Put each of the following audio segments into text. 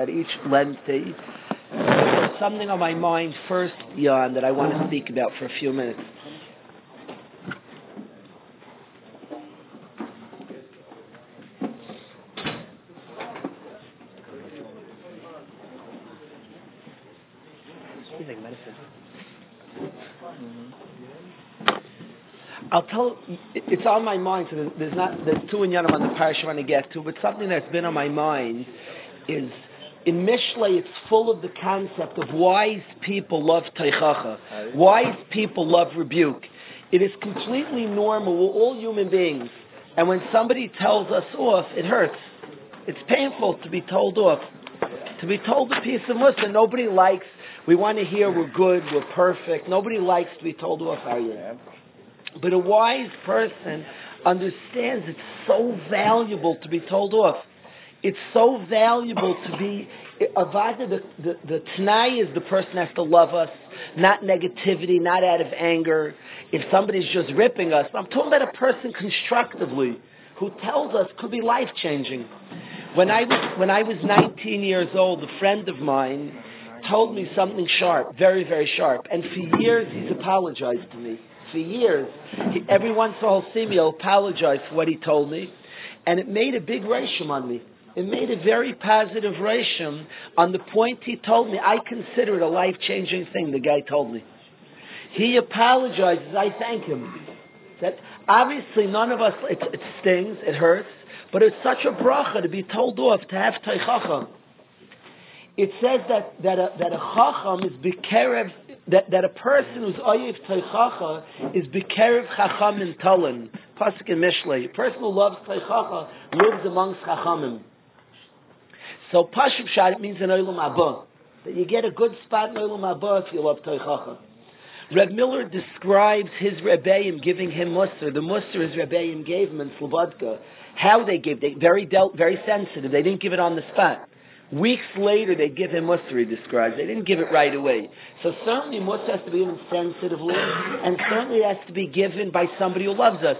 at each Wednesday. There's something on my mind first, Jan, that I want to speak about for a few minutes. I'll tell. It's on my mind. So there's not. There's two in Yanam on the parsha I want to get to, but something that's been on my mind is in Mishlei. It's full of the concept of wise people love teichacha. Wise people love rebuke. It is completely normal. We're all human beings, and when somebody tells us off, it hurts. It's painful to be told off. To be told a piece of mussar, nobody likes. We want to hear we're good, we're perfect. Nobody likes to be told off, oh, you? But a wise person understands it's so valuable to be told off. It's so valuable to be Avada, the, the, the Tanai is the person has to love us, not negativity, not out of anger. If somebody's just ripping us, I'm talking about a person constructively who tells us could be life changing. When I was when I was 19 years old, a friend of mine told me something sharp, very very sharp, and for years he's apologized to me for years. He, every once in a while, see me, he'll apologize for what he told me, and it made a big rashim on me. It made a very positive rashim on the point he told me. I consider it a life changing thing. The guy told me. He apologizes. I thank him. That obviously none of us. It, it stings. It hurts. But it's such a bracha to be told off to have teichacha. It says that that a, that a chacham is bikerev that, that a person who's oyev teichacha is bikerev chacham in Talin, pasuk in Mishlei. A person who loves teichacha lives amongst chachamim. So pashup shad means an olam haba that you get a good spot in olam haba if you love teichacha. Reb Miller describes his rebbeim giving him mussar. The mussar his rebbeim gave him in Slobodka. How they gave, they very dealt, very sensitive. They didn't give it on the spot. Weeks later, they give him mussar, he describes. They didn't give it right away. So certainly mussar has to be given sensitively, and certainly has to be given by somebody who loves us.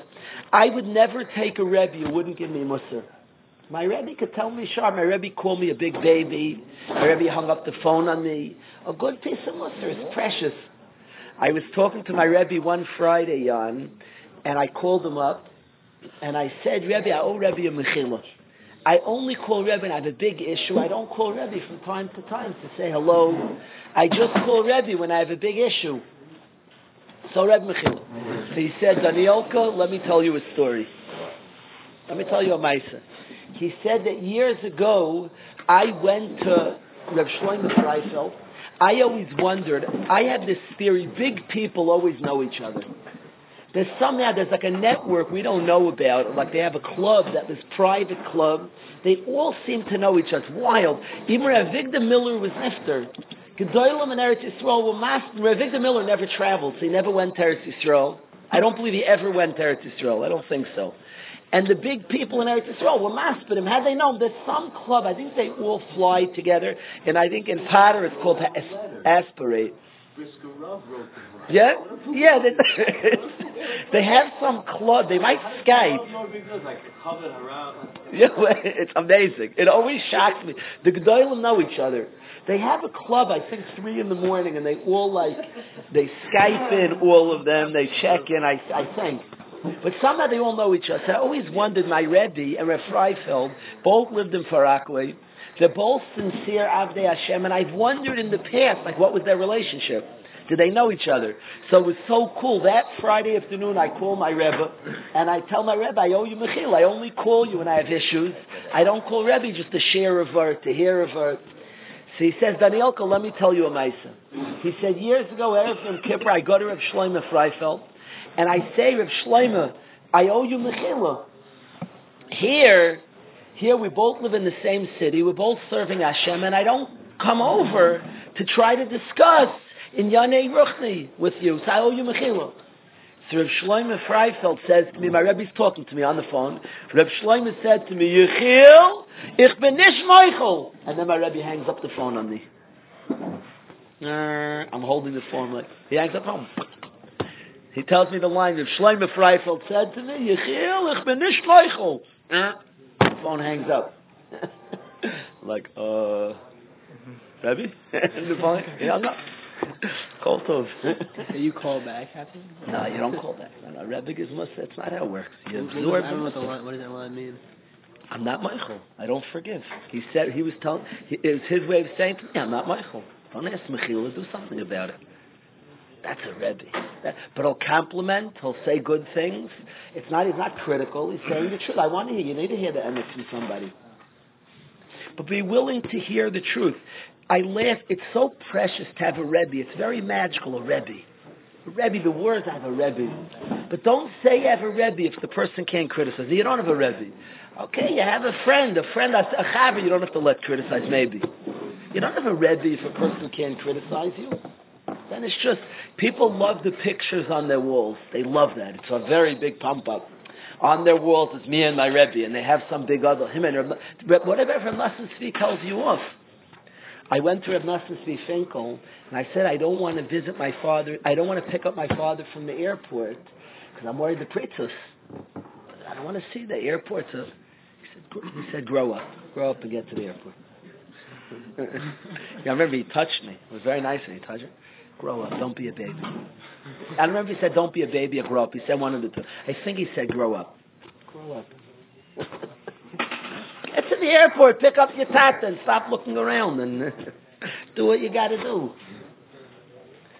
I would never take a Rebbe who wouldn't give me mussar. My Rebbe could tell me sharp. My Rebbe called me a big baby. My Rebbe hung up the phone on me. Oh, a good piece of mussar is precious. I was talking to my Rebbe one Friday, Jan, and I called him up, and I said, Rebbe, I owe Rebbe a mechillah. I only call Rebbe when I have a big issue. I don't call Rebbe from time to time to say hello. I just call Rebbe when I have a big issue. So Rebbe Mechil. So he said, Danielka, let me tell you a story. Let me tell you a Maisa. He said that years ago, I went to Reb Shlomo Freifeld. I always wondered, I had this theory, big people always know each other. There's somehow there's like a network we don't know about, like they have a club that this private club. They all seem to know each other. Wild. Even Rav Avigdor Miller was after. Gedolim and Eretz Yisrael were maspid. Rav Avigdor Miller never traveled, so he never went to Eretz Yisrael. I don't believe he ever went to Eretz Yisrael. I don't think so. And the big people in Eretz Yisrael were maspid him. Had they known, there's some club, I think they all fly together, and I think in Potter it's called Aspirate. Yeah, yeah. They, they have some club. They might Skype. Yeah, it's amazing. It always shocks me. The Gedolim know each other. They have a club. I think three in the morning, and they all like they Skype in all of them. They check in. I I think. But somehow they all know each other. I always wondered, my Rebbe and Reb Freifeld both lived in Far Rockaway. They're both sincere Avdei Hashem, and I've wondered in the past, like, what was their relationship? Did they know each other? So it was so cool. That Friday afternoon, I call my Rebbe, and I tell my Rebbe, I owe you Mechil. I only call you when I have issues. I don't call Rebbe just to share a word, to hear a word. So he says, Danielka, let me tell you a Maisa. He said, years ago, Erev Yom Kippur, I go to Reb Shlomo Freifeld, and I say, Reb Shlomo, I owe you Mechila. Here, here we both live in the same city, we're both serving Hashem, and I don't come over to try to discuss in Yanei Ruchni with you, so I owe you Mechila. So Reb Shlomo Freifeld says to me, my Rebbe's talking to me on the phone, Reb Shlomo said to me, Yechil, ich bin nicht Meichel. And then my Rebbe hangs up the phone on me. Uh, I'm holding the phone like, he hangs up home. He tells me the line that Shlomo Freifeld said to me, Yechil, ich bin nicht Meichel. Uh, phone hangs up. like, uh, Rebbe? you hung up. Call Tov. you call back, Captain? No, you don't call back. No, no, Rebbe is Musa. That's not how it works. You What, absorb I don't know what, the the line, what does that line mean? I'm not Michael. I don't forgive. He said he was telling. He, it was his way of saying to me, "I'm not Michael. Don't ask Mechila. Do something about it." That's a Rebbe. That, but he'll compliment. He'll say good things. It's not. He's not critical. He's saying the truth. I want to hear. You need to hear the emes from somebody. But be willing to hear the truth. I laugh. It's so precious to have a Rebbe. It's very magical. A Rebbe. Rebbe. The words I have a Rebbe. But don't say you have a Rebbe if the person can't criticize. You don't have a Rebbe. Okay, you have a friend, a friend, a chaver, you don't have to let criticize, maybe. You don't have a Rebbe if a person can't criticize you. Then it's just, people love the pictures on their walls. They love that. It's a very big pump up. On their walls is me and my Rebbe, and they have some big other, him and Reb, whatever Reb Tzvi tells you off. I went to Reb Tzvi Finkel, and I said, I don't want to visit my father, I don't want to pick up my father from the airport, because I'm worried the Pritzes. I don't want to see the airport. So he said, he said, grow up. Grow up and get to the airport. yeah, I remember he touched me. It was very nice when he touched me. Grow up. Don't be a baby. I remember he said, don't be a baby or grow up. He said one of the two. I think he said, grow up. Grow up. get to the airport. Pick up your tata and stop looking around and do what you got to do.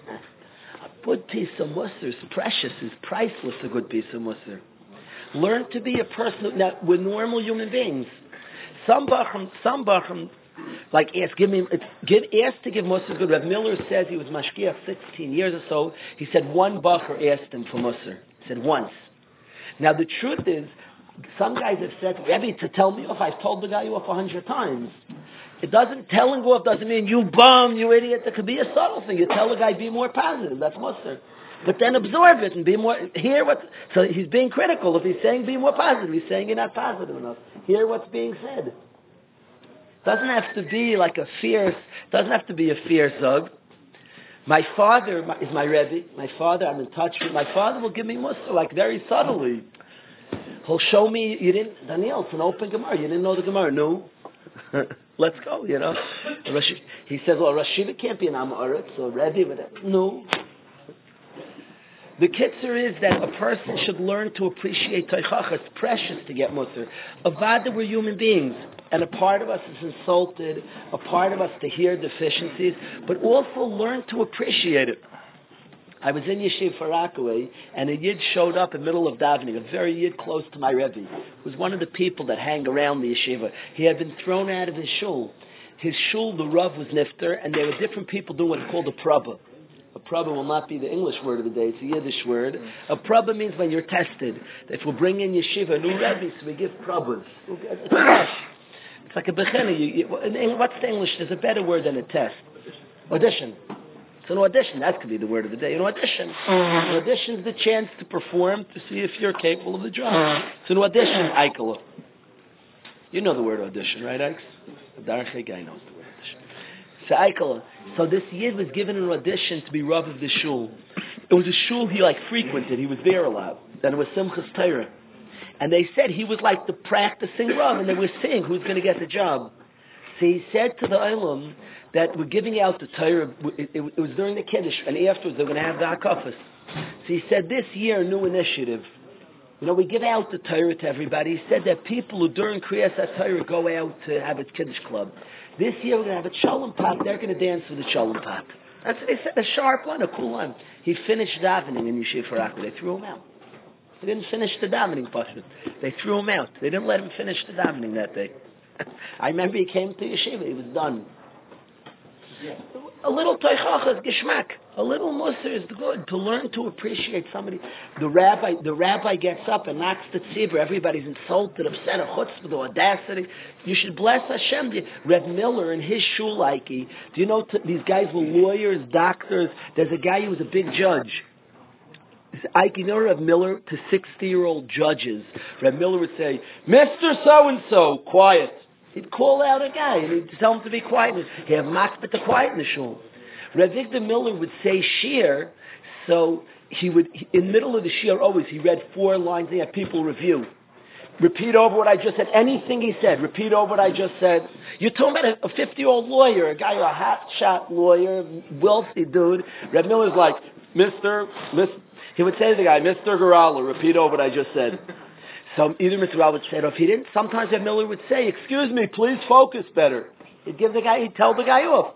A good piece of mussar is precious, is priceless, a good piece of mussar. Learn to be a person. Now, we're normal human beings. Some bachram, some bachram, like ask, give me, give, ask to give Musar good. Rev Miller says he was mashgiach 16 years or so. He said one bacher asked him for Musar. He said once. Now the truth is, some guys have said, Rebbe, to tell me off, I've told the guy you off a hundred times. It doesn't, telling off doesn't mean you bum, you idiot. It could be a subtle thing. You tell the guy, be more positive. That's Musar. But then absorb it and be more, hear what, so he's being critical. If he's saying be more positive, he's saying you're not positive enough. Hear what's being said. Doesn't have to be like a fierce, doesn't have to be a fierce zug. My father is my Rebbe. My father, I'm in touch with. My father will give me mussar, like very subtly. He'll show me, you didn't, Daniel, it's an open Gemara. You didn't know the Gemara. No. Let's go, you know. He says, well, Rashida can't be an Amorit, so Rebbe, but no. The kitzer is that a person should learn to appreciate Teichach. It's precious to get Musar. Avada, we're human beings. And a part of us is insulted, a part of us to hear deficiencies, but also learn to appreciate it. I was in Yeshiva Far Rockaway, and a Yid showed up in the middle of davening, a very Yid close to my Rebbe. He was one of the people that hang around the Yeshiva. He had been thrown out of his shul. His shul, the Rav, was nifter, and there were different people doing what's called a prabba. Prabba will not be the English word of the day, it's a Yiddish word. A prabba means when you're tested. If we bring in yeshiva, new Rebbe, so we give prabbas. It's like a you, what's the English? There's a better word than a test. Audition. It's an audition. That could be the word of the day. An audition. An audition is the chance to perform to see if you're capable of the job. It's an audition, Eichel. You know the word audition, right, Ike's? The Darche guy audition. So this Yid was given an audition to be Rav of the shul. It was a shul he like frequented. He was there a lot. Then it was Simchas Torah. And they said he was like the practicing Rav, and they were saying who's going to get the job. So he said to the Olam that we're giving out the Torah. It, it, it, was during the Kiddush, and afterwards they're going to have the Hakafas. So he said this year, new initiative. You know, we give out the Torah to everybody. He said that people who during Kriyas Torah go out to have a Kiddush club. This year we're going to have a Shalom Pak. They're going to dance with the Shalom Pak. That's they said, a sharp one, a cool one. He finished davening in Yeshiva Farakah. They threw him out. They didn't finish the davening, Pashut. They threw him out. They didn't let him finish the davening that day. I remember he came to yeshiva. He was done. A little teichach is geschmack. A little mussar is good to learn to appreciate somebody. The rabbi, the rabbi gets up and knocks the tzibur. Everybody's insulted, upset, a chutzpah, the audacity. You should bless Hashem. Rev Miller and his shulaiki. Do you know t- these guys were lawyers, doctors? There's a guy who was a big judge. I can know Rev Miller to 60 year old judges. Rev Miller would say, Mr. So and so, quiet. He'd call out a guy and he'd tell him to be quiet. He'd have makbet to quiet in the shul. Rev Avigdor Miller would say shir, so he would, in the middle of the shir always, he read four lines, he had people review. Repeat over what I just said. Anything he said, repeat over what I just said. You're talking about a 50 year old lawyer, a guy, a hot shot lawyer, wealthy dude. Reb Miller's like, Mr. Mr. He would say to the guy, Mr. Garala, repeat over what I just said. So either Mr. Garala would say or if he didn't, sometimes Reb Miller would say, Excuse me, please focus better. He'd give the guy, he'd tell the guy off.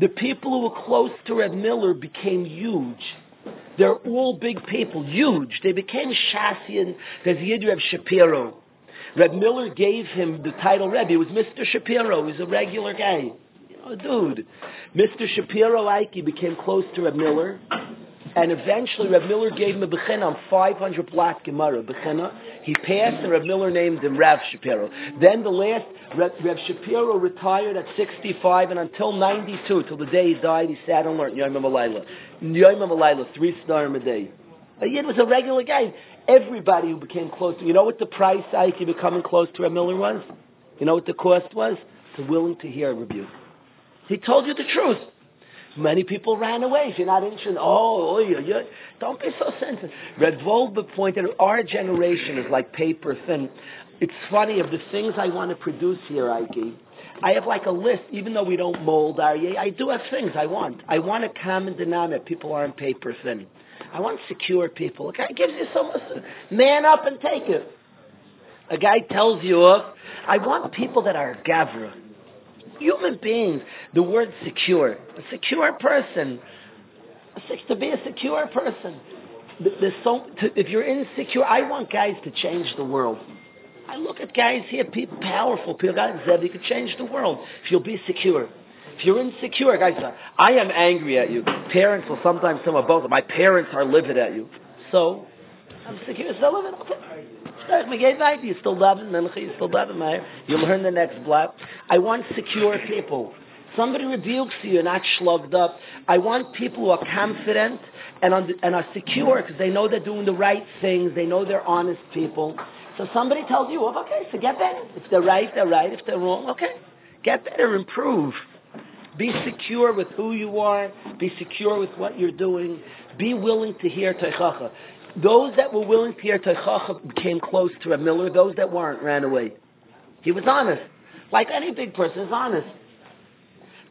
The people who were close to Reb Miller became huge. They're all big people, huge. They became Shasian. There's Yid Reb Shapiro. Reb Miller gave him the title Rebbe. It was Mr. Shapiro. He was a regular guy. You know, dude. Mr. Shapiro Ike became close to Reb Miller. And eventually, Reb Miller gave him a bechina on 500 black Gemara. Bechina. He passed, and Reb Miller named him Rav Shapiro. Then the last, Reb, Reb Shapiro retired at 65, and until 92, till the day he died, he sat and learned Yom HaMalayla. Yom HaMalayla, three star a day. Yid was a regular guy. Everybody who became close to, you know what the price Ike becoming close to Reb Miller was? You know what the cost was? To willing to hear a rebuke. He told you the truth. Many people ran away. If you're not interested, oh, oh yeah, yeah. don't be so sensitive. Reb Wolbe pointed out our generation is like paper thin. It's funny, of the things I want to produce here, Ike, I have like a list, even though we don't mold Aryeh, I do have things I want. I want a common denominator. People aren't paper thin. I want secure people. A guy gives you so much. Man up and take it. A guy tells you. I want people that are gavra human beings. The word secure, a secure person, to be a secure person. There's so, to, if you're insecure, I want guys to change the world. I look at guys here, people, powerful people, guys that you could change the world if you'll be secure. If you're insecure, guys, uh, I am angry at you. Parents will sometimes tell me both. My parents are livid at you. So, I'm livid. Okay. You still you still meir. You learn the next blab. I want secure people. Somebody rebukes you, you're not slugged up. I want people who are confident and, on and are secure because they know they're doing the right things. They know they're honest people. So somebody tells you, well, okay, so get better. If they're right, they're right. If they're wrong, okay, get better, improve. Be secure with who you are. Be secure with what you're doing. Be willing to hear Teichacha. Those that were willing hear Teichacha came close to Reb Miller. Those that weren't ran away. He was honest. Like any big person is honest.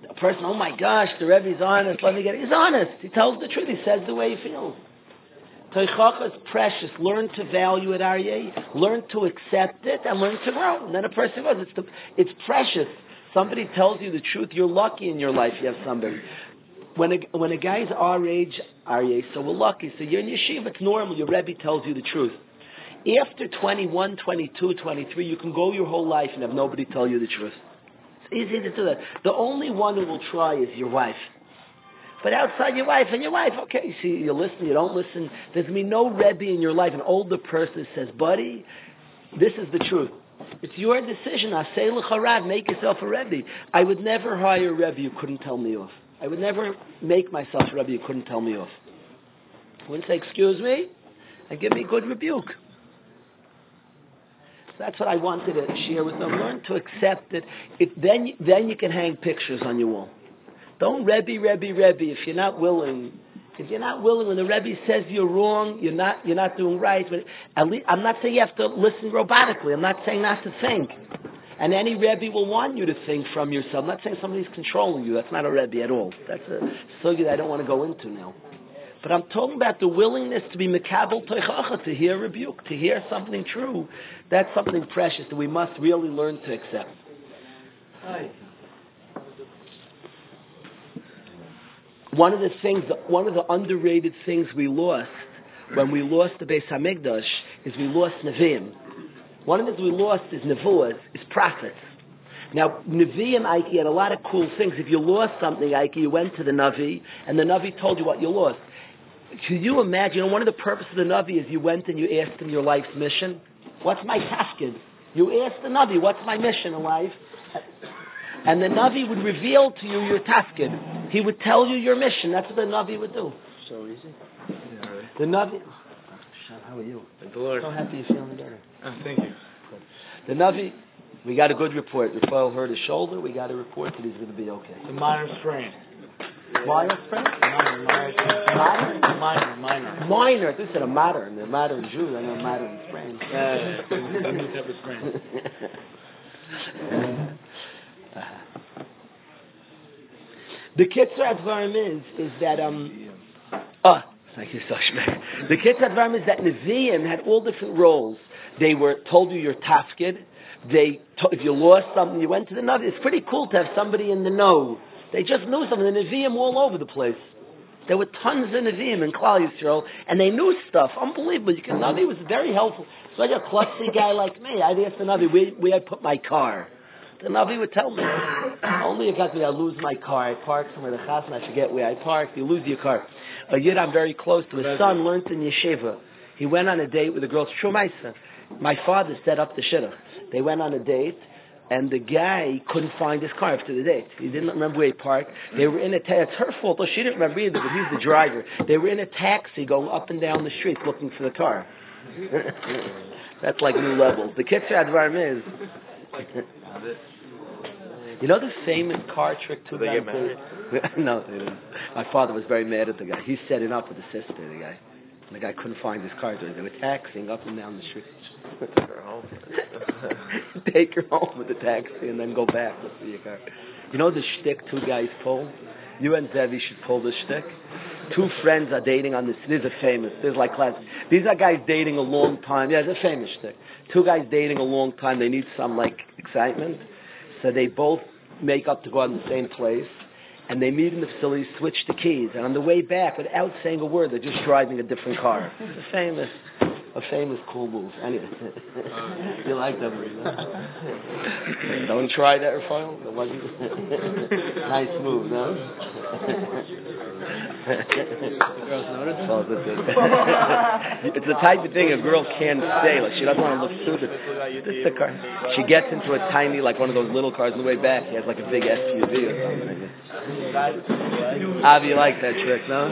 A person, oh my gosh, the Rebbe's honest, let me get it. He's honest. He tells the truth. He says the way he feels. Teichacha is precious. Learn to value it, Aryeh. Learn to accept it and learn to grow. And then a person goes, it's, the, it's precious. Somebody tells you the truth. You're lucky in your life you have somebody when a, when a guy's our age, Aryeh, so we're lucky. So you're in yeshiva, it's normal. Your Rebbe tells you the truth. After 21, 22, 23, you can go your whole life and have nobody tell you the truth. It's easy to do that. The only one who will try is your wife. But outside your wife and your wife, okay, you see, you listen, you don't listen. There's going to be no Rebbe in your life, an older person says, buddy, this is the truth. It's your decision. I say make yourself a Rebbe. I would never hire a Rebbe you couldn't tell me off. I would never make myself Rebbe you couldn't tell me off. I wouldn't say, excuse me, and give me good rebuke. So that's what I wanted to share with them. Learn to accept it. it then, then you can hang pictures on your wall. Don't Rebbe, Rebbe, Rebbe if you're not willing. If you're not willing, when the Rebbe says you're wrong, you're not, you're not doing right. But at least, I'm not saying you have to listen robotically. I'm not saying not to think. And any Rebbe will want you to think from yourself. I'm not saying somebody's controlling you. That's not a Rebbe at all. That's a sugya I don't want to go into now. But I'm talking about the willingness to be mekabel teichacha, to hear rebuke, to hear something true. That's something precious that we must really learn to accept. Hi. One of the things, one of the underrated things we lost when we lost the Beis Hamikdash is we lost Nevi'im. One of the things we lost is nevuahs, is prophets. Now, Nevi'im, Ike, had a lot of cool things. If you lost something, Ike, you went to the Navi, and the Navi told you what you lost. Could you imagine, one of the purposes of the Navi is you went and you asked him your life's mission. What's my tafkid? You asked the Navi, what's my mission in life? And the Navi would reveal to you your tafkid. He would tell you your mission. That's what the Navi would do. So easy. Yeah, right. The Navi... How are you? The Lord. So happy you're feeling better. Oh, thank you. The Navi, we got a good report. Rafael hurt his shoulder. We got a report that he's going to be okay. The minor sprain. Minor sprain? Minor, minor, minor, minor. Minor. This is a modern. The modern Jew. I know modern sprain. Uh, new type of sprain. The Kitzur Advarim is is that um oh thank you Soshmer. The Kitzur Advarim is that Nevi'im had all different roles. They were told you your tafkid. They if you lost something, you went to the Navi. It's pretty cool to have somebody in the know. They just knew something. The Nevi'im all over the place. There were tons of Nevi'im in Klal Yisrael, and they knew stuff. Unbelievable. You can, Navi was very helpful. So like a klutzy guy like me, I'd ask the Navi where, where I put my car. The Navi would tell me. Only if I lose my car. I park somewhere the chas and I forget where I parked. You lose your car. A yid I'm very close to. His son learned in yeshiva. He went on a date with a girl. Shumaisa. My father set up the shidduch. They went on a date. And the guy couldn't find his car after the date. He didn't remember where he parked. They were in a taxi. It's her fault. Though she didn't remember either, but he's the driver. They were in a taxi going up and down the street looking for the car. That's like new levels. The Kitzur Advarim is you know the famous car trick two guys no, they didn't. My father was very mad at the guy. He set it up with his sister, the guy. And the guy couldn't find his car. They were taxiing up and down the street. Took her home. Take her home with the taxi and then go back to see your car. You know the shtick two guys pull? You and Zevi should pull the shtick. Two friends are dating on this. This is a famous. This is like class. These are guys dating a long time. Yeah, it's a famous thing. Two guys dating a long time. They need some like excitement. So they both make up to go out in the same place, and they meet in the facility, switch the keys, and on the way back, without saying a word, they're just driving a different car. It's a famous, a famous cool move. Anyway, you like that, Marina? Don't try that, Raphael. That wasn't nice move, no? It's the type of thing a girl can't say. Like she doesn't want to look stupid. This the car. She gets into a tiny, like one of those little cars on the way back. He has like a big SUV or something. Avi, you like that trick, no?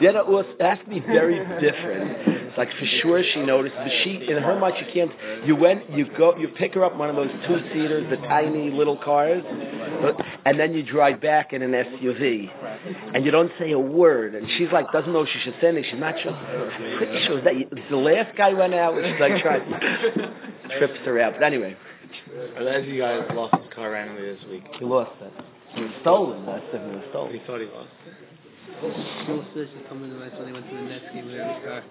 Yeah, no, it, it has to be very different. It's like for sure she noticed, but she in her much you can't. You went, you go, you pick her up one of those two seaters, the tiny little cars, and then you drive back in an SUV, and you don't say a word. And she's like, doesn't know she should say anything. She's not sure. Pretty sure that the last guy went out, she's like trying trips her out. But anyway, As you guys lost his car randomly this week. he lost it. He was stolen. That's if it was stolen. He thought he lost. School sisters told me the night when they went to the Nets game with their car.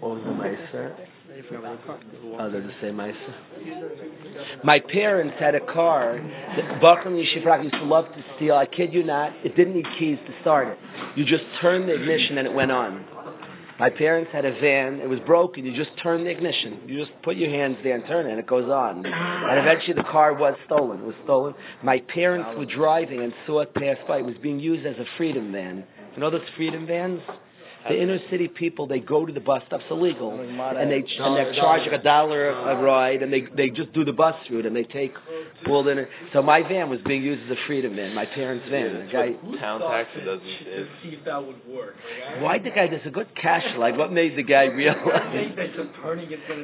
What was the Meiser? They forgot about the car. Oh, they're the same Meiser. My parents had a car that Bakum Yeshifrak used to love to steal. I kid you not. It didn't need keys to start it. You just turned the ignition and it went on. My parents had a van. It was broken. You just turn the ignition. You just put your hands there and turn it, and it goes on. And eventually, the car was stolen. It was stolen. My parents were driving and saw it pass by. It was being used as a freedom van. You know those freedom vans? The inner city people, they go to the bus stops illegal, and they and they're charging a dollar a ride, and they they just do the bus route, and they take all in. So my van was being used as a freedom van, my parents' van. The guy, Town taxi doesn't. Is, why the guy? There's a good cash. Like, what made the guy realize?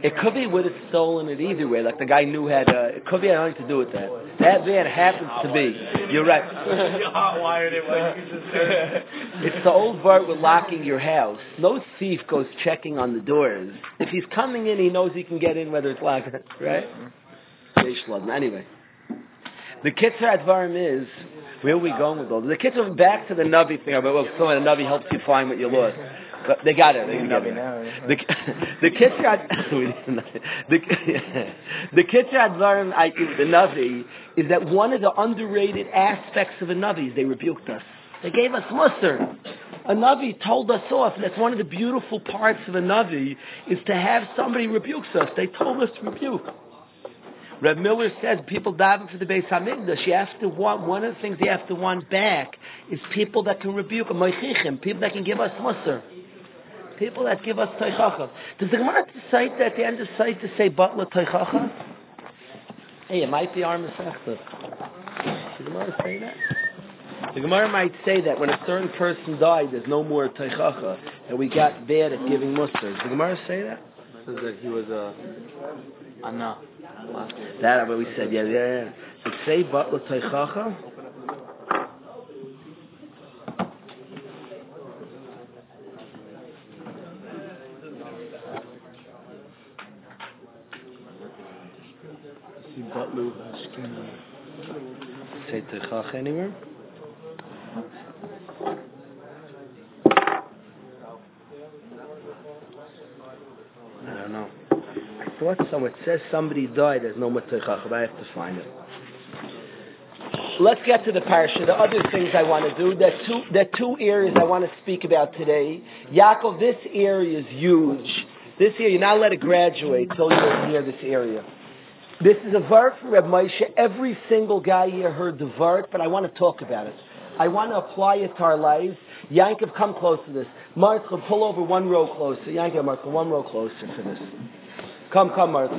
It could be would have stolen it either way. Like the guy knew had. Uh, it could be had nothing to do with that. That van happens to be. You're right. It's the old part with locking your house. No thief goes checking on the doors. If he's coming in, he knows he can get in whether it's locked, right? Mm-hmm. Anyway, the Kitzur Advarim is where are we going with all this? The Kitzur back to the Navi thing. But well, so the Navi helps you find what you lost. But they got it. They get it. The the Kitzur Ad- the the Kitzur Advarim I think the Navi is that one of the underrated aspects of a Navi is they rebuked us. They gave us mussar. A Navi told us off. That's one of the beautiful parts of a Navi is to have somebody rebukes us. They told us to rebuke. Reb Miller says people daven for the Beis Hamikdash. You have to want one of the things you have to want back is people that can rebuke moichichim, people that can give us mussar, people that give us teichacha. Does the Gemara that at the end of site to say butler teichacha? Hey, it might be our Masechta. Does the Gemara say that? The Gemara might say that when a certain person died, there's no more teichacha, and we got bad at giving mussar. Does the Gemara say that? Says that he was a ana. anna. That what we said. Yeah, yeah, yeah. But say butler teichacha. Say teichacha anywhere. I thought so. It says somebody died. There's no mateichach, but I have to find it. Let's get to the parsha. The other things I want to do. Are two, are two areas I want to speak about today. Yaakov, this area is huge. This area, you're not let it graduate till you're near this area. This is a vart from Reb Moshe. Every single guy here heard the vart, but I want to talk about it. I want to apply it to our lives. Yankov, come close to this. Martha, pull over one row closer. Yankov, Martha, one row closer to this. Come, come, Martha.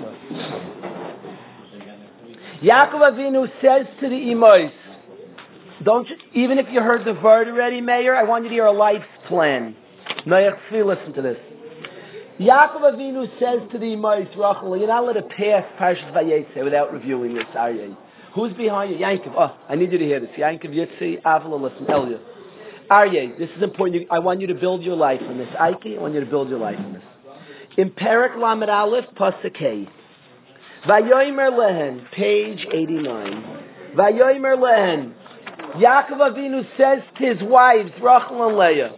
Yaakov Avinu says to the Imois, don't you, even if you heard the word already, Mayor, I want you to hear a life plan. Noach listen to this. Yaakov Avinu says to the Imois, Rachel, you're not let it pass Parshas Vayeitzei without reviewing this, are you? Who's behind you? Yankov. Oh, I need you to hear this. Yankov Yitzi, Avila, listen, Elia. Aryeh, this is important. I want you to build your life in this. Ike, I want you to build your life in this. In Perak Lamed Aleph, Pasuk Hey. Vayomer lehen, page 89. Vayomer lehen. Yaakov Avinu says to his wives, Rachel and Leah,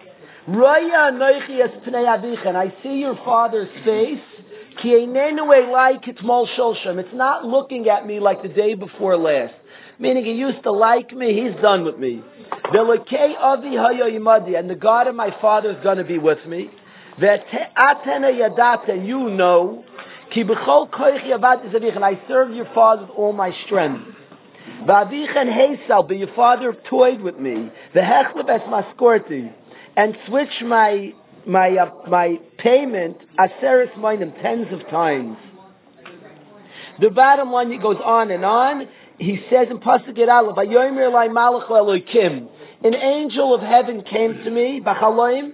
Raya anoichi es pnei avicha, I see your father's face, ki einenu elai kitmol sholshem. It's not looking at me like the day before last. Meaning he used to like me, he's done with me. Velekei avi hayo yimadi, and the God of my father is going to be with me. Yadata, you know, Ki b'chol koich zavich, and I serve your father with all my strength. V'avichan heisal, but your father toyed with me. V'hechleb es maskorti, and switch my my uh, my payment aseris minim tens of times. The bottom line it goes on and on. He says in Pasuk Aleph, "Vayomer lai malach Elokim." An angel of heaven came to me, b'chaloim,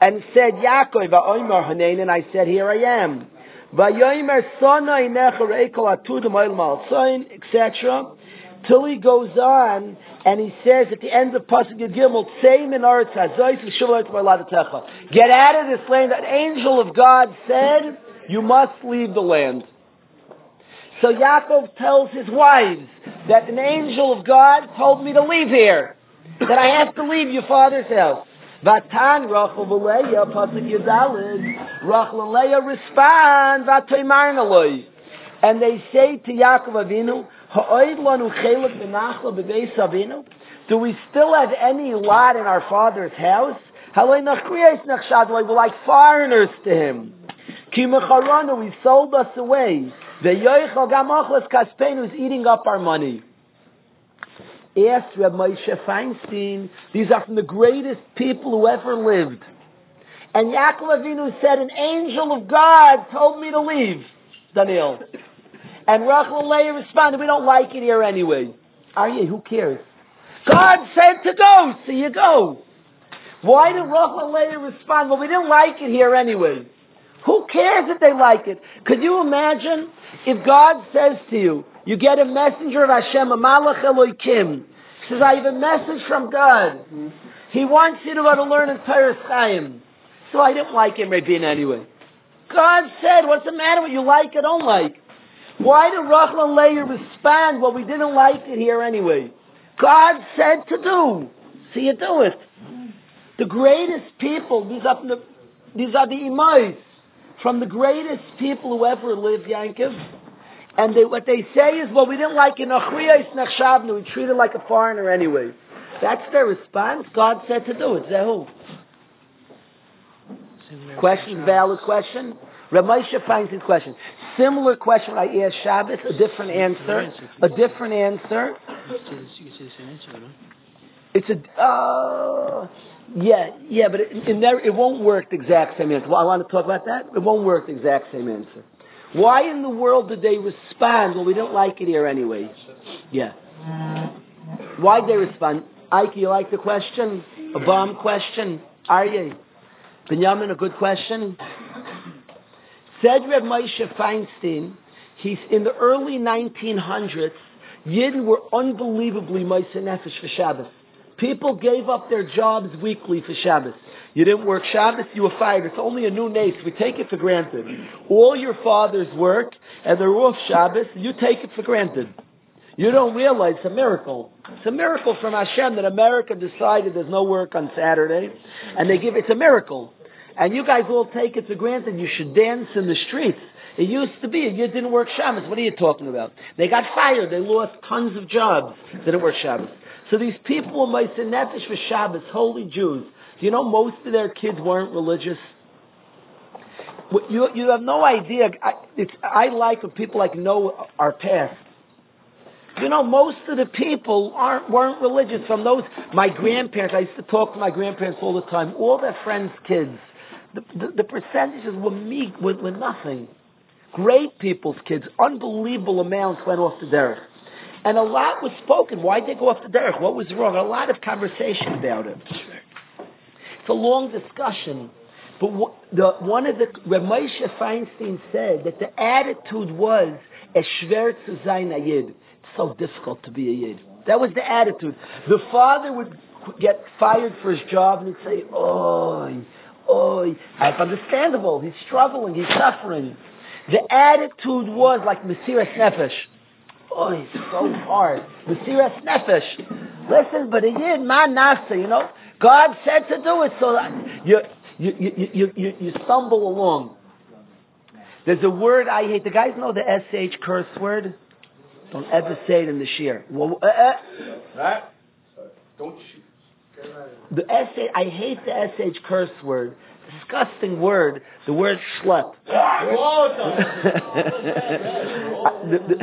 and said, "Yaakov, va'omer hanein," and I said, "Here I am." Vayomer sona inecha reikol atudim oil malzain, etc. Till he goes on and he says at the end of Pasuk Gimel, "Tzeim in Eretz Hazois v'shulayt ma'ladatecha." Get out of this land. An angel of God said, "You must leave the land." So Yaakov tells his wives that an angel of God told me to leave here, that I have to leave your father's house. Vatan Rachel v'Leah pasuk Yudalid. Rachel and respond v'ataymarnaloi, and they say to Yaakov Avinu, Ha'oid lanu chelik v'nachla b'beis Avinu. Do we still have any lot in our father's house? Halei nachriyes nachshadloi. We're like foreigners to him. Ki mecharanu, he sold us away. The yoichal gamachlas kaspeinu is eating up our money asked Reb Moshe Feinstein, these are from the greatest people who ever lived. And Yaakov Avinu said, an angel of God told me to leave, Daniel. And Rachel Leah responded, we don't like it here anyway. Are you? Who cares? God said to go, so you go. Why did Rachel Leah respond? Well, we didn't like it here anyway. Who cares if they like it? Could you imagine if God says to you, you get a messenger of Hashem, a Malach Elohim, says, I have a message from God. He wants you to go to learn in Torah Chaim. So I didn't like him, Rabin, anyway. God said, what's the matter with you? Like it, don't like. Why did Rachel and Leah respond? Well, we didn't like it here anyway. God said to do. So you do it. The greatest people, these are the, these are the imais, from the greatest people who ever lived, Yankov. And they, what they say is, well, we didn't like it. We treated like a foreigner anyway. That's their response. God said to do it. Zehu. Question, valid question. Ramesha finds his question. Similar question I asked Shabbos, a different answer. A different answer. It's a, uh, yeah, yeah, but it, it, never, it won't work the exact same answer. Well, I want to talk about that. It won't work the exact same answer. Why in the world did they respond? Well, we don't like it here anyway. Yeah. Why did they respond? Ike, you like the question? A bomb question? Are you? Benjamin, a good question? Said Reb Moshe Feinstein, he's in the early 1900s, Yidden were unbelievably Moshe Nefesh for Shabbos. People gave up their jobs weekly for Shabbos. You didn't work Shabbos, you were fired. It's only a new nace. We take it for granted. All your fathers work, and they're off Shabbos, you take it for granted. You don't realize it's a miracle. It's a miracle from Hashem that America decided there's no work on Saturday, and they give it's a miracle. And you guys all take it for granted. You should dance in the streets. It used to be you didn't work Shabbos. What are you talking about? They got fired. They lost tons of jobs. Didn't work Shabbos. So these people in Meiser Nefesh for Shabbos, holy Jews. Do you know most of their kids weren't religious? You, you have no idea. I, it's, I like when people like know our past. You know, most of the people aren't weren't religious. From those, my grandparents, I used to talk to my grandparents all the time. All their friends' kids, the, the, the percentages were meek, were, were nothing. Great people's kids, unbelievable amounts went off the derech. And a lot was spoken. Why did they go off the derech? What was wrong? A lot of conversation about it. It's a long discussion. But what, the, one of the, Moshe Feinstein said that the attitude was, schwer zu sein a Yid. It's so difficult to be a Yid. That was the attitude. The father would get fired for his job and he'd say, Oi, oi. It's understandable. He's struggling. He's suffering. The attitude was like Mesiras Nefesh. Oh, it's so hard. Mesiras Nefesh. Listen, but a Yid, man nasa, you know. God said to do it, so you, you, you, you, you, you stumble along. There's a word I hate. The guys know the SH curse word? Don't ever say it in the shear. Well, uh, uh. Don't shoot. The SH, I hate the SH curse word. Disgusting word. The word schlep. The- the-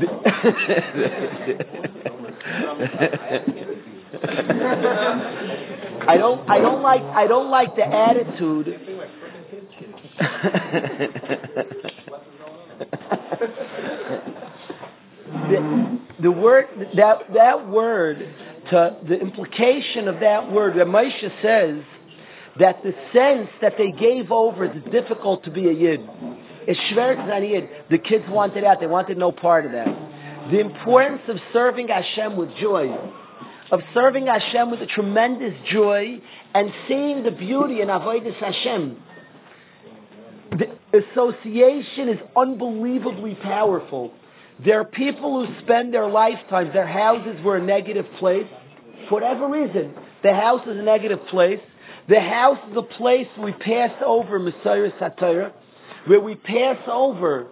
the- I don't. I don't like. I don't like the attitude. the, the word that that word to the implication of that word that Moshe says that the sense that they gave over it's difficult to be a yid. It's schwer to be a yid. The kids wanted out. They wanted no part of that. The importance of serving Hashem with joy, of serving Hashem with a tremendous joy, and seeing the beauty in avodas Hashem. The association is unbelievably powerful. There are people who spend their lifetimes, their houses were a negative place. For whatever reason, the house is a negative place. The house is a place we pass over Messiah Satira, where we pass over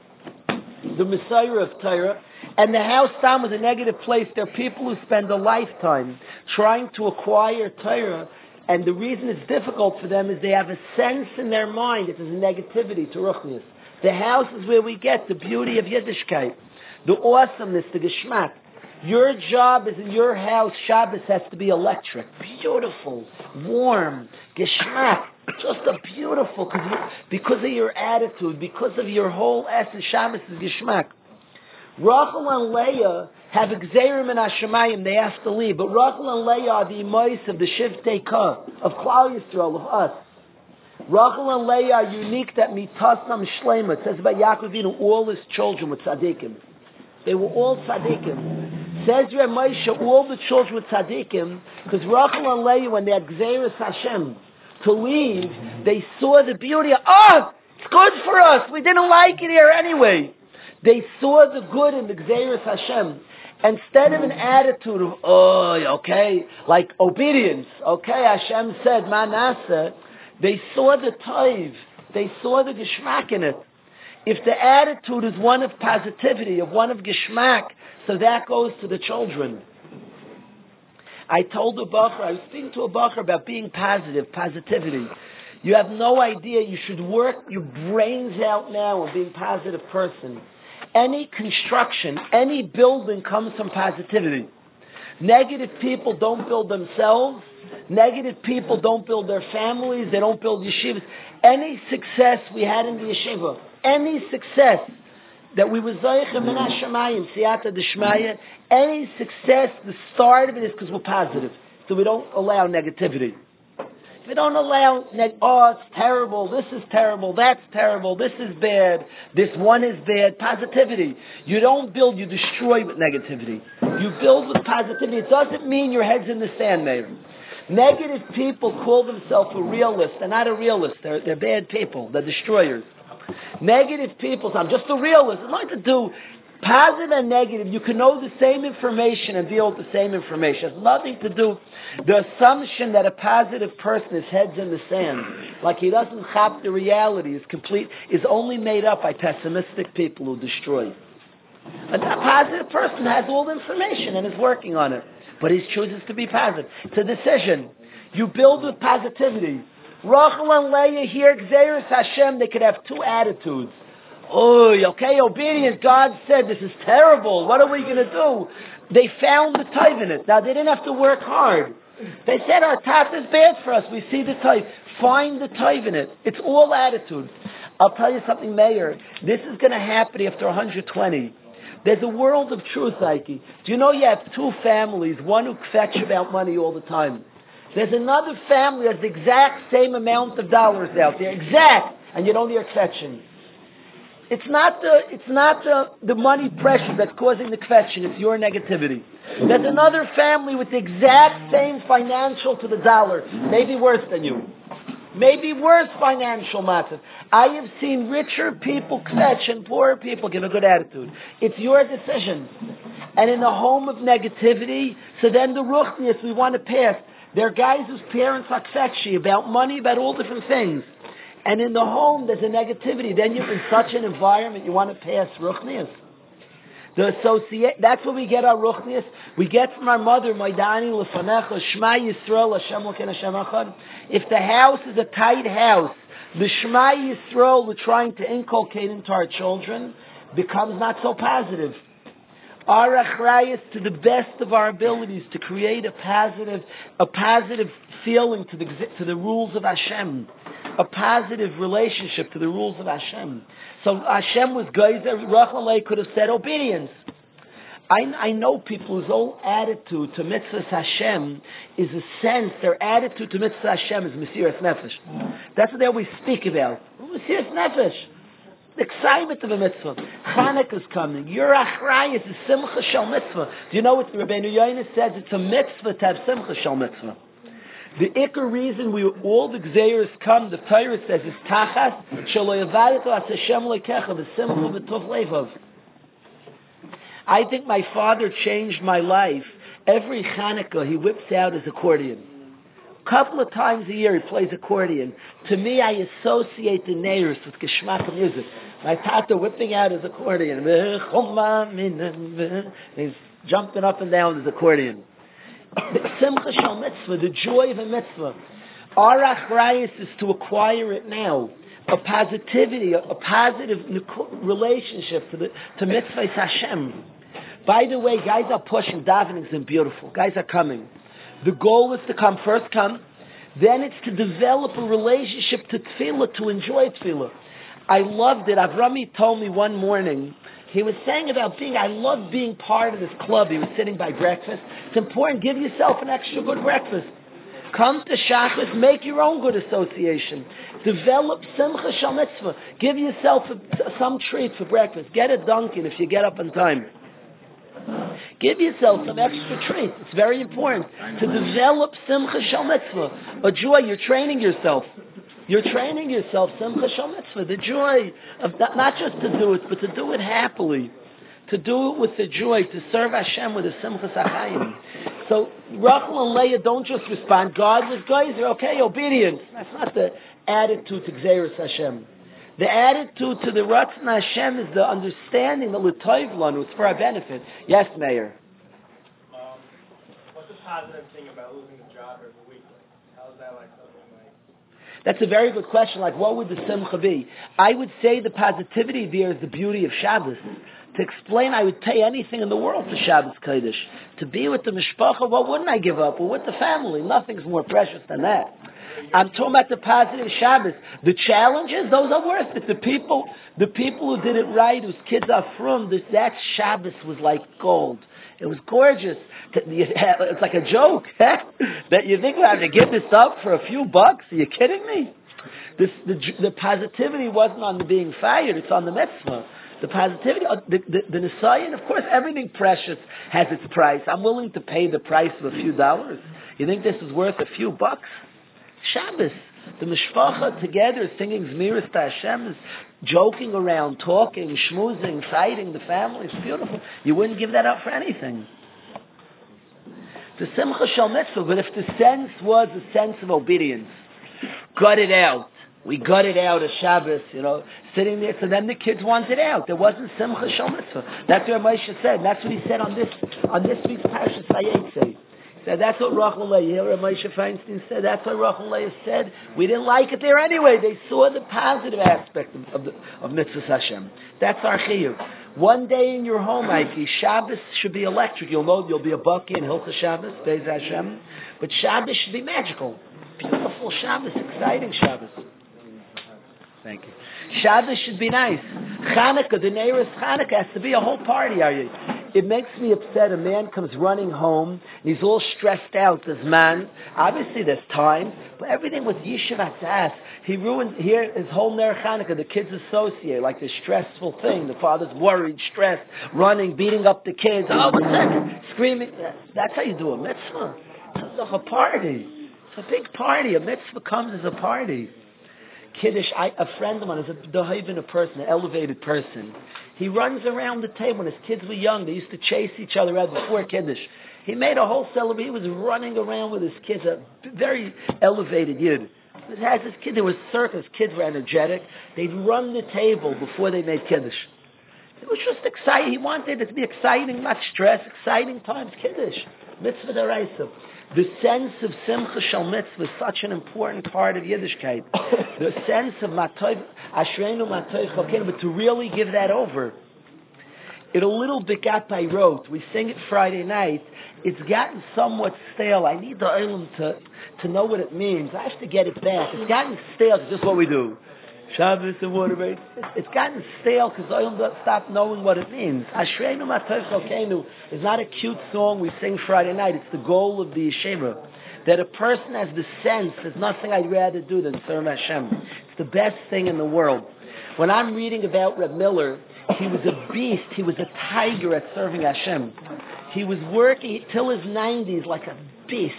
the Messiah of Torah, and the house down was a negative place. There are people who spend a lifetime trying to acquire Torah, and the reason it's difficult for them is they have a sense in their mind that there's a negativity to Ruchnius. The house is where we get the beauty of Yiddishkeit, the awesomeness, the geschmack. Your job is in your house, Shabbos has to be electric, beautiful, warm, geschmack, just a beautiful, cause because of your attitude, because of your whole essence, Shabbos is geschmack. Rachel and Leah have Xerim and Hashemayim, they have to leave, but Rachel and Leah are the imais of the Shivtei Ka, of Klal Yisrael, of us. Rachel and Leah are unique that mitasam shlema. It says about Yaakov all his children were tzaddikim. They were all tzaddikim. Says Reb Moshe, all the children were tzaddikim, because Rachel and Leah, when they had Gzeres Hashem to leave, they saw the beauty of, oh, it's good for us. We didn't like it here anyway. They saw the good in the Gzeres Hashem. Instead of an attitude of, oh, okay, like obedience, okay, Hashem said, Manasseh, they saw the taiv. They saw the geschmack in it. If the attitude is one of positivity, of one of geschmack, so that goes to the children. I told a bacher, I was speaking to a bacher about being positive, positivity. You have no idea. You should work your brains out now on being a positive person. Any construction, any building comes from positivity. Negative people don't build themselves. Negative people don't build their families. They don't build yeshivas. Any success we had in the yeshiva, any success that we were Zayichem in Hashemayim, Siyata Deshmaya, any success, the start of it is because we're positive. So we don't allow negativity. We don't allow, neg- oh, it's terrible, this is terrible, that's terrible, this is bad, this one is bad, positivity. You don't build, you destroy with negativity. You build with positivity. It doesn't mean your head's in the sand, Mayor. Negative people call themselves a realist. They're not a realist. They're, they're bad people. They're destroyers. Negative people I'm just a realist. It's nothing to do. Positive and negative, you can know the same information and deal with the same information. It has nothing to do. The assumption that a positive person is heads in the sand, like he doesn't have the reality, is complete, is only made up by pessimistic people who destroy. A positive person has all the information and is working on it, but he chooses to be positive. It's a decision. You build with positivity. Rachel and Leah here, Xeris Hashem, they could have two attitudes. Oh, okay, obedience. God said this is terrible. What are we going to do? They found the type in it. Now, they didn't have to work hard. They said our top is bad for us. We see the type. Find the type in it. It's all attitude. I'll tell you something, Mayor. This is going to happen after 120. There's a world of truth, Ike. Do you know you have two families, one who fetch about money all the time. There's another family that has the exact same amount of dollars out there, exact, and you don't hear. It's not the it's not the, the money pressure that's causing the question. It's your negativity. There's another family with the exact same financial to the dollar, maybe worse than you, maybe worse financial matters. I have seen richer people kvetch and poorer people give a good attitude. It's your decision. And in the home of negativity, so then the ruchnias we want to pass. There are guys whose parents are kvetchy about money, about all different things. And in the home, there's a negativity. Then you're in such an environment, you want to pass ruchnias. The associate, that's where we get our ruchnias. We get from our mother, Maidani Lefanecha, Shema Yisrael, Hashem Lakin Hashem Echad. If the house is a tight house, the Shema Yisrael we're trying to inculcate into our children becomes not so positive. Our achrayas to the best of our abilities to create a positive, a positive feeling to the, to the rules of Hashem a positive relationship to the rules of Hashem. So Hashem was geyser. Rachel could have said obedience. I, I know people whose whole attitude to mitzvahs Hashem is a sense, their attitude to mitzvah Hashem is Mesiras Nefesh. That's what they always speak about. Mesiras Nefesh. The excitement of a mitzvah. Chanukah is coming. Your achrayas is a simcha shel mitzvah. Do you know what Rabbeinu Yoina says? It's a mitzvah to have simcha shel mitzvah. The ikar reason we all the gzeiros come, the Torah says is tachas shelo yavaretu as Hashem lekecha v'simcha v'tov levav. I think my father changed my life. Every Hanukkah he whips out his accordion. Couple of times a year he plays accordion. To me, I associate the neighbors with geschmack music. My tata whipping out his accordion. He's jumping up and down his accordion. Simcha shal mitzvah, the joy of a mitzvah. Our achrayas is to acquire it now. A positivity, a, a positive relationship to the to mitzvah Hashem. By the way, guys are pushing davenings and beautiful. Guys are coming. The goal is to come first, come. Then it's to develop a relationship to tefillah, to enjoy tefillah. I loved it. Avrami told me one morning he was saying about being, I love being part of this club. He was sitting by breakfast. It's important. Give yourself an extra good breakfast. Come to Shachris, make your own good association. Develop Simcha Shal Mitzvah. Give yourself a, some treat for breakfast. Get a Dunkin' if you get up on time. Give yourself some extra treat. It's very important to develop Simcha Shal Mitzvah. A joy, you're training yourself. You're training yourself, Simcha Mitzvah, the joy of not, not just to do it, but to do it happily. To do it with the joy, to serve Hashem with a Simcha Sachayim. So Rachel and Leah don't just respond, God was geyser, okay, obedience. That's not the attitude to Xeris Hashem. The attitude to the Ratzon Hashem is the understanding, that L'toiv Lanu, it's for our benefit. Yes, Mayor. Um, what's the positive thing about losing a job every week? How is that like something like that's a very good question. Like, what would the simcha be? I would say the positivity there is the beauty of Shabbos. To explain, I would pay anything in the world for Shabbos Kodesh. To be with the mishpacha, what wouldn't I give up? Or with the family. Nothing's more precious than that. I'm talking about the positive Shabbos. The challenges, those are worth it. The people, the people who did it right, whose kids are from, this, that Shabbos was like gold. It was gorgeous. It's like a joke that you think we're having to give this up for a few bucks. Are you kidding me? This, the, the positivity wasn't on the being fired; it's on the mitzvah. The positivity, uh, the, the, the Nisayan, of course, everything precious has its price. I'm willing to pay the price of a few dollars. You think this is worth a few bucks? Shabbos. The mishpacha together singing Zmiris to Hashem is joking around, talking, schmoozing, fighting, the family. It's beautiful. You wouldn't give that up for anything. The Simcha Shal Mitzvah, but if the sense was a sense of obedience, gut it out. We got it out of Shabbos, you know, sitting there. So then the kids wanted out. There wasn't Simcha Shal Mitzvah. That's what Moshe said. That's what he said on this on this week's Parashas Vayeitzei. That's what Rachel Leah, what Moshe Feinstein said. That's what Rachel Leah said. We didn't like it there anyway. They saw the positive aspect of of, the, of Mitzvah Hashem. That's our chiyuv. One day in your home, Ike, Shabbos should be electric. You'll know you'll be a bucky in Hilchah Shabbos, Beis Hashem. But Shabbos should be magical. Beautiful Shabbos, exciting Shabbos. Thank you. Shabbos should be nice. Chanukah, the nearest Chanukah has to be a whole party, are you? It makes me upset. A man comes running home and he's all stressed out. This man, obviously there's time, but everything with Yeshivat's ass. He ruins here his whole Ner Chanukah. The kids associate like this stressful thing. The father's worried, stressed, running, beating up the kids. Oh, what's that? Screaming. That's how you do a mitzvah. It's a party. It's a big party. A mitzvah comes as a party. Kiddush, I, a friend of mine is a behaving a person, an elevated person. He runs around the table. When his kids were young, they used to chase each other out before Kiddush. He made a whole celebration. He was running around with his kids, a very elevated yid. It has his kids. There was circus. Kids were energetic. They'd run the table before they made Kiddush. It was just exciting. He wanted it to be exciting, not stress. Exciting times, Kiddush. Mitzvah deraisa. The sense of Simcha Shal Mitzvah is such an important part of Yiddishkeit. the sense of Matoy, Ashreinu Matoy Chokeinu, but to really give that over. It a little bit got by rote. We sing it Friday night. It's gotten somewhat stale. I need the Olam to, to know what it means. I have to get it back. It's gotten stale. It's just what we do. Shabbos and water race. It's gotten stale because Olam doesn't stop knowing what it means. Ashreinu Matoy Chokeinu is not a cute song we sing Friday night. It's the goal of the yeshiva. That a person has the sense there's nothing I'd rather do than serve Hashem. It's the best thing in the world. When I'm reading about Reb Miller, he was a beast. He was a tiger at serving Hashem. He was working till his 90s like a beast.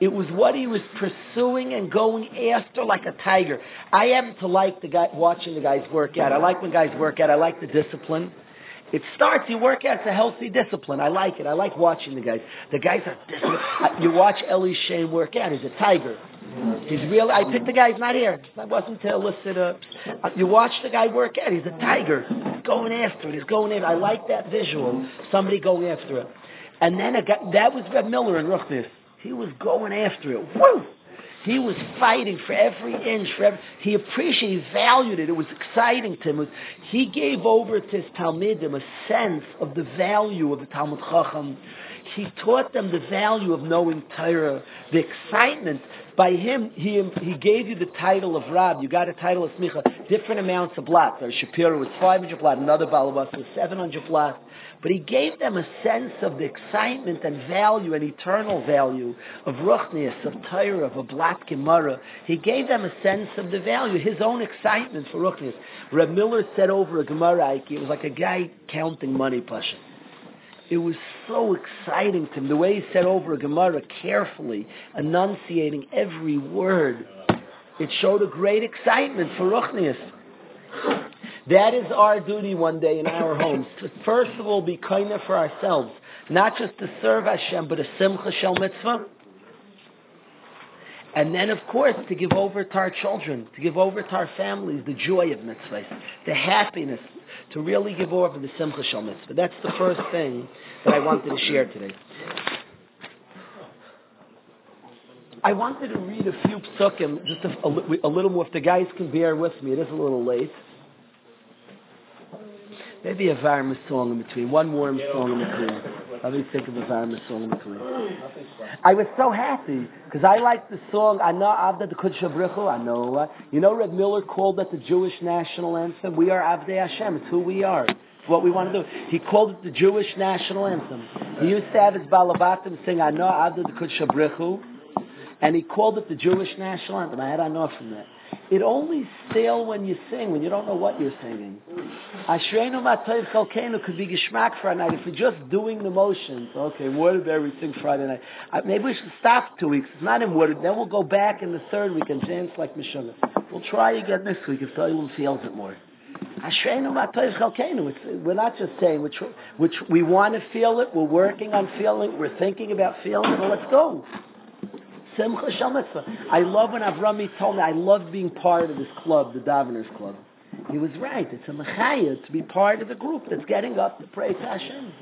It was what he was pursuing and going after like a tiger. I happen to like the guy watching the guys work out. I like when guys work out. I like the discipline. It starts, you work out, it's a healthy discipline. I like it. I like watching the guys. The guys are disciplined. You watch Ellie Shane work out. He's a tiger. He's real. I picked the guy. He's not here. I wasn't to elicit a. You watch the guy work out. He's a tiger. He's going after it. He's going after. I like that visual. Somebody going after it. And then a guy, that was Reb Miller in Ruchnis. He was going after it. Woo! He was fighting for every inch. For every, he appreciated, he valued it. It was exciting to him. Was, he gave over to his Talmidim a sense of the value of the Talmid Chacham. He taught them the value of knowing Torah, the excitement. By him, he, he gave you the title of Rab. You got a title of Smicha. Different amounts of blot. There, Shapiro was 500 blot. Another Balabas was 700 blot. But he gave them a sense of the excitement and value and eternal value of Ruchnias, of Torah, of a blatt Gemara. He gave them a sense of the value, his own excitement for Ruchnias. Reb Miller said over a Gemara, it was like a guy counting money, Pasha. It was so exciting to him, the way he said over a Gemara carefully, enunciating every word. It showed a great excitement for Ruchnias. That is our duty one day in our homes. To first of all be kinder for ourselves. Not just to serve Hashem, but a simcha shel mitzvah. And then, of course, to give over to our children, to give over to our families the joy of mitzvahs, the happiness, to really give over the simcha shel mitzvah. That's the first thing that I wanted to share today. I wanted to read a few psukim, just a, a, a little more. If the guys can bear with me, it is a little late. Maybe a Varma song in between. One more song in between. Let me think of Varma song. I was so happy because I like the song. I know Avda the Brichu. I know. Uh, you know, Reb Miller called that the Jewish national anthem. We are Avdei Hashem. It's who we are. It's what we want to do. He called it the Jewish national anthem. He used to have his balabatim sing I know Avda the Brichu, and he called it the Jewish national anthem. I had I know from that. It only stale when you sing, when you don't know what you're singing. Ashreinu Matoiv Chalkenu could be geschmack for a night. If you're just doing the motions, okay, Waterbury sing Friday night. Uh, maybe we should stop two weeks. It's not in Waterbury. Then we'll go back in the third week and dance like Meshuggah. We'll try again next week if someone feels it more. Ashreinu Matoiv Chalkenu. It's- We're not just saying which, which we want to feel it, we're working on feeling it, we're thinking about feeling it, well, let's go. Simcha I love when Avrami told me, I love being part of this club, the Daveners Club. He was right. It's a mechaya to be part of the group that's getting up to pray to Hashem.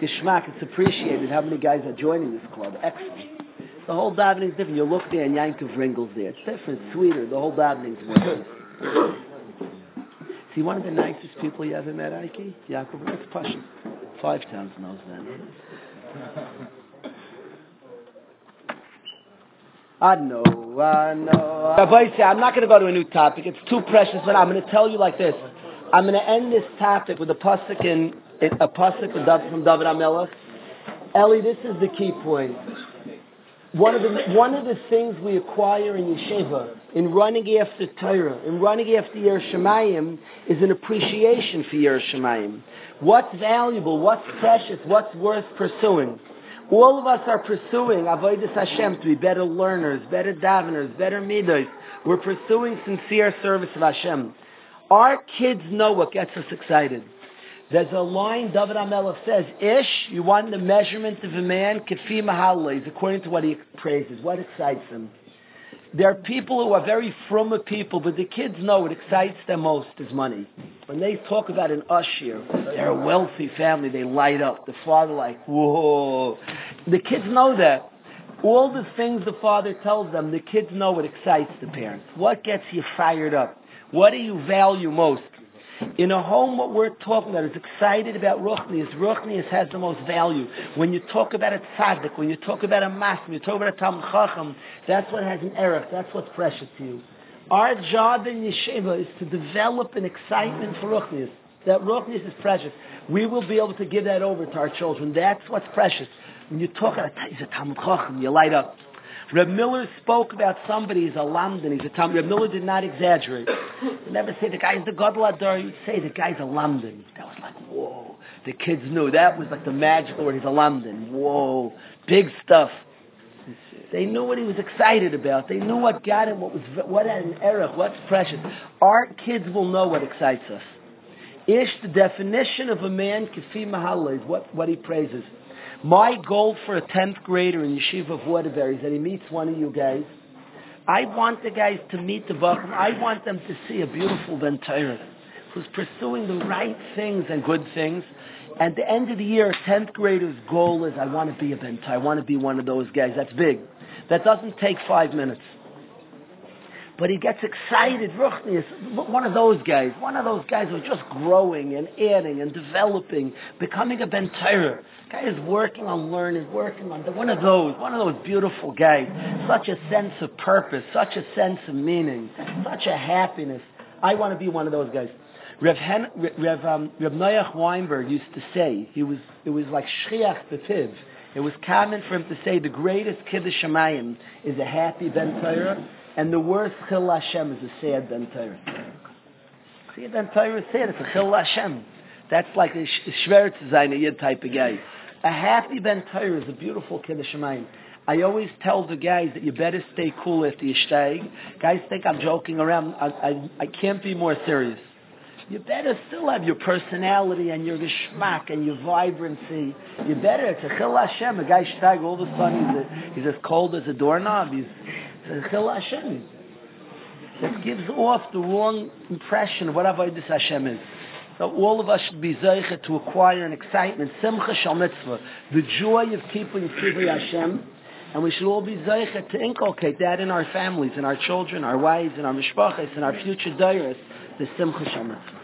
Geschmack, it's appreciated how many guys are joining this club. Excellent. The whole davening is different. You look there and Yankov Ringel's there. It's different, sweeter. The whole davening's. Is he one of the nicest people you ever met, Ike? Yaakov, that's Pasha. Five towns knows that. I know, I know. Rabbi, I'm not going to go to a new topic. It's too precious, but I'm going to tell you like this. I'm going to end this topic with a pasuk in a pasuk from David Amelech. Ellie, this is the key point. One of the one of the things we acquire in yeshiva, in running after Torah, in running after Yer Shemayim, is an appreciation for Yer Shemayim. What's valuable? What's precious? What's worth pursuing? All of us are pursuing Avodah Hashem to be better learners, better daveners, better midos. We're pursuing sincere service of Hashem. Our kids know what gets us excited. There's a line David Amelech says, Ish, you want the measurement of a man, Kefi Mahalis, according to what he praises, what excites him. There are people who are very from people, but the kids know what excites them most is money. When they talk about an usher, they're a wealthy family, they light up. The father like, whoa. The kids know that. All the things the father tells them, the kids know what excites the parents. What gets you fired up? What do you value most? In a home, what we're talking about is excited about Ruchnius. Ruchnius has the most value. When you talk about a tzaddik, when you talk about a mas, when you talk about a tam chacham, that's what has an erech. That's what's precious to you. Our job in yeshiva is to develop an excitement for Ruchnius. That Ruchnius is precious. We will be able to give that over to our children. That's what's precious. When you talk about a tam chacham, you light up. Reb Miller spoke about somebody, he's a Lamdan, he's a Tam. Reb Miller did not exaggerate. He never say the guy's the Gadol Hador, you'd say the guy's a Lamdan. That was like, whoa. The kids knew. That was like the magical word, he's a Lamdan. Whoa. Big stuff. They knew what he was excited about. They knew what got him, what was what an erech, what's precious. Our kids will know what excites us. Ish, the definition of a man, kifi mahalla, is what, what he praises. My goal for a 10th grader in Yeshiva of Waterbury is that he meets one of you guys. I want the guys to meet the Bacham. I want them to see a beautiful Ben Torah who's pursuing the right things and good things. At the end of the year, a 10th grader's goal is I want to be a Ben Torah. I want to be one of those guys. That's big. That doesn't take five minutes. But he gets excited, Ruchnius, one of those guys, one of those guys who's just growing and adding and developing, becoming a Ben Torah. Guy is working on learning, working on, one of those, one of those beautiful guys. Such a sense of purpose, such a sense of meaning, such a happiness. I want to be one of those guys. Rev, Hen, Rev, um, Rev Noach Weinberg used to say, he was, it was like Shriach Betiv. It was common for him to say the greatest Kiddush Shemayim is a happy Ben Torah, and the worst Chil Hashem is a sad Ben Torah. See, Ben Torah is sad, it's a Chil Hashem. That's like a Schwertz Yid type of guy. A happy Ben Torah is a beautiful Kiddush Shemayim. I always tell the guys that you better stay cool after you steig. Guys think I'm joking around. I, I, I can't be more serious. You better still have your personality and your geschmack and your vibrancy. You better. It's a chil Hashem. A guy steig all of a sudden he's, a, he's as cold as a doorknob. He's, it's a chil Hashem. That gives off the wrong impression of what Avodah Hashem is. So all of us should be zeicha to acquire an excitement, simcha shal mitzvah, the joy of keeping Tzivri Hashem, and we should all be zeicha to inculcate that in our families, in our children, our wives, in our mishpachas, in our future dayers, the simcha shal mitzvah.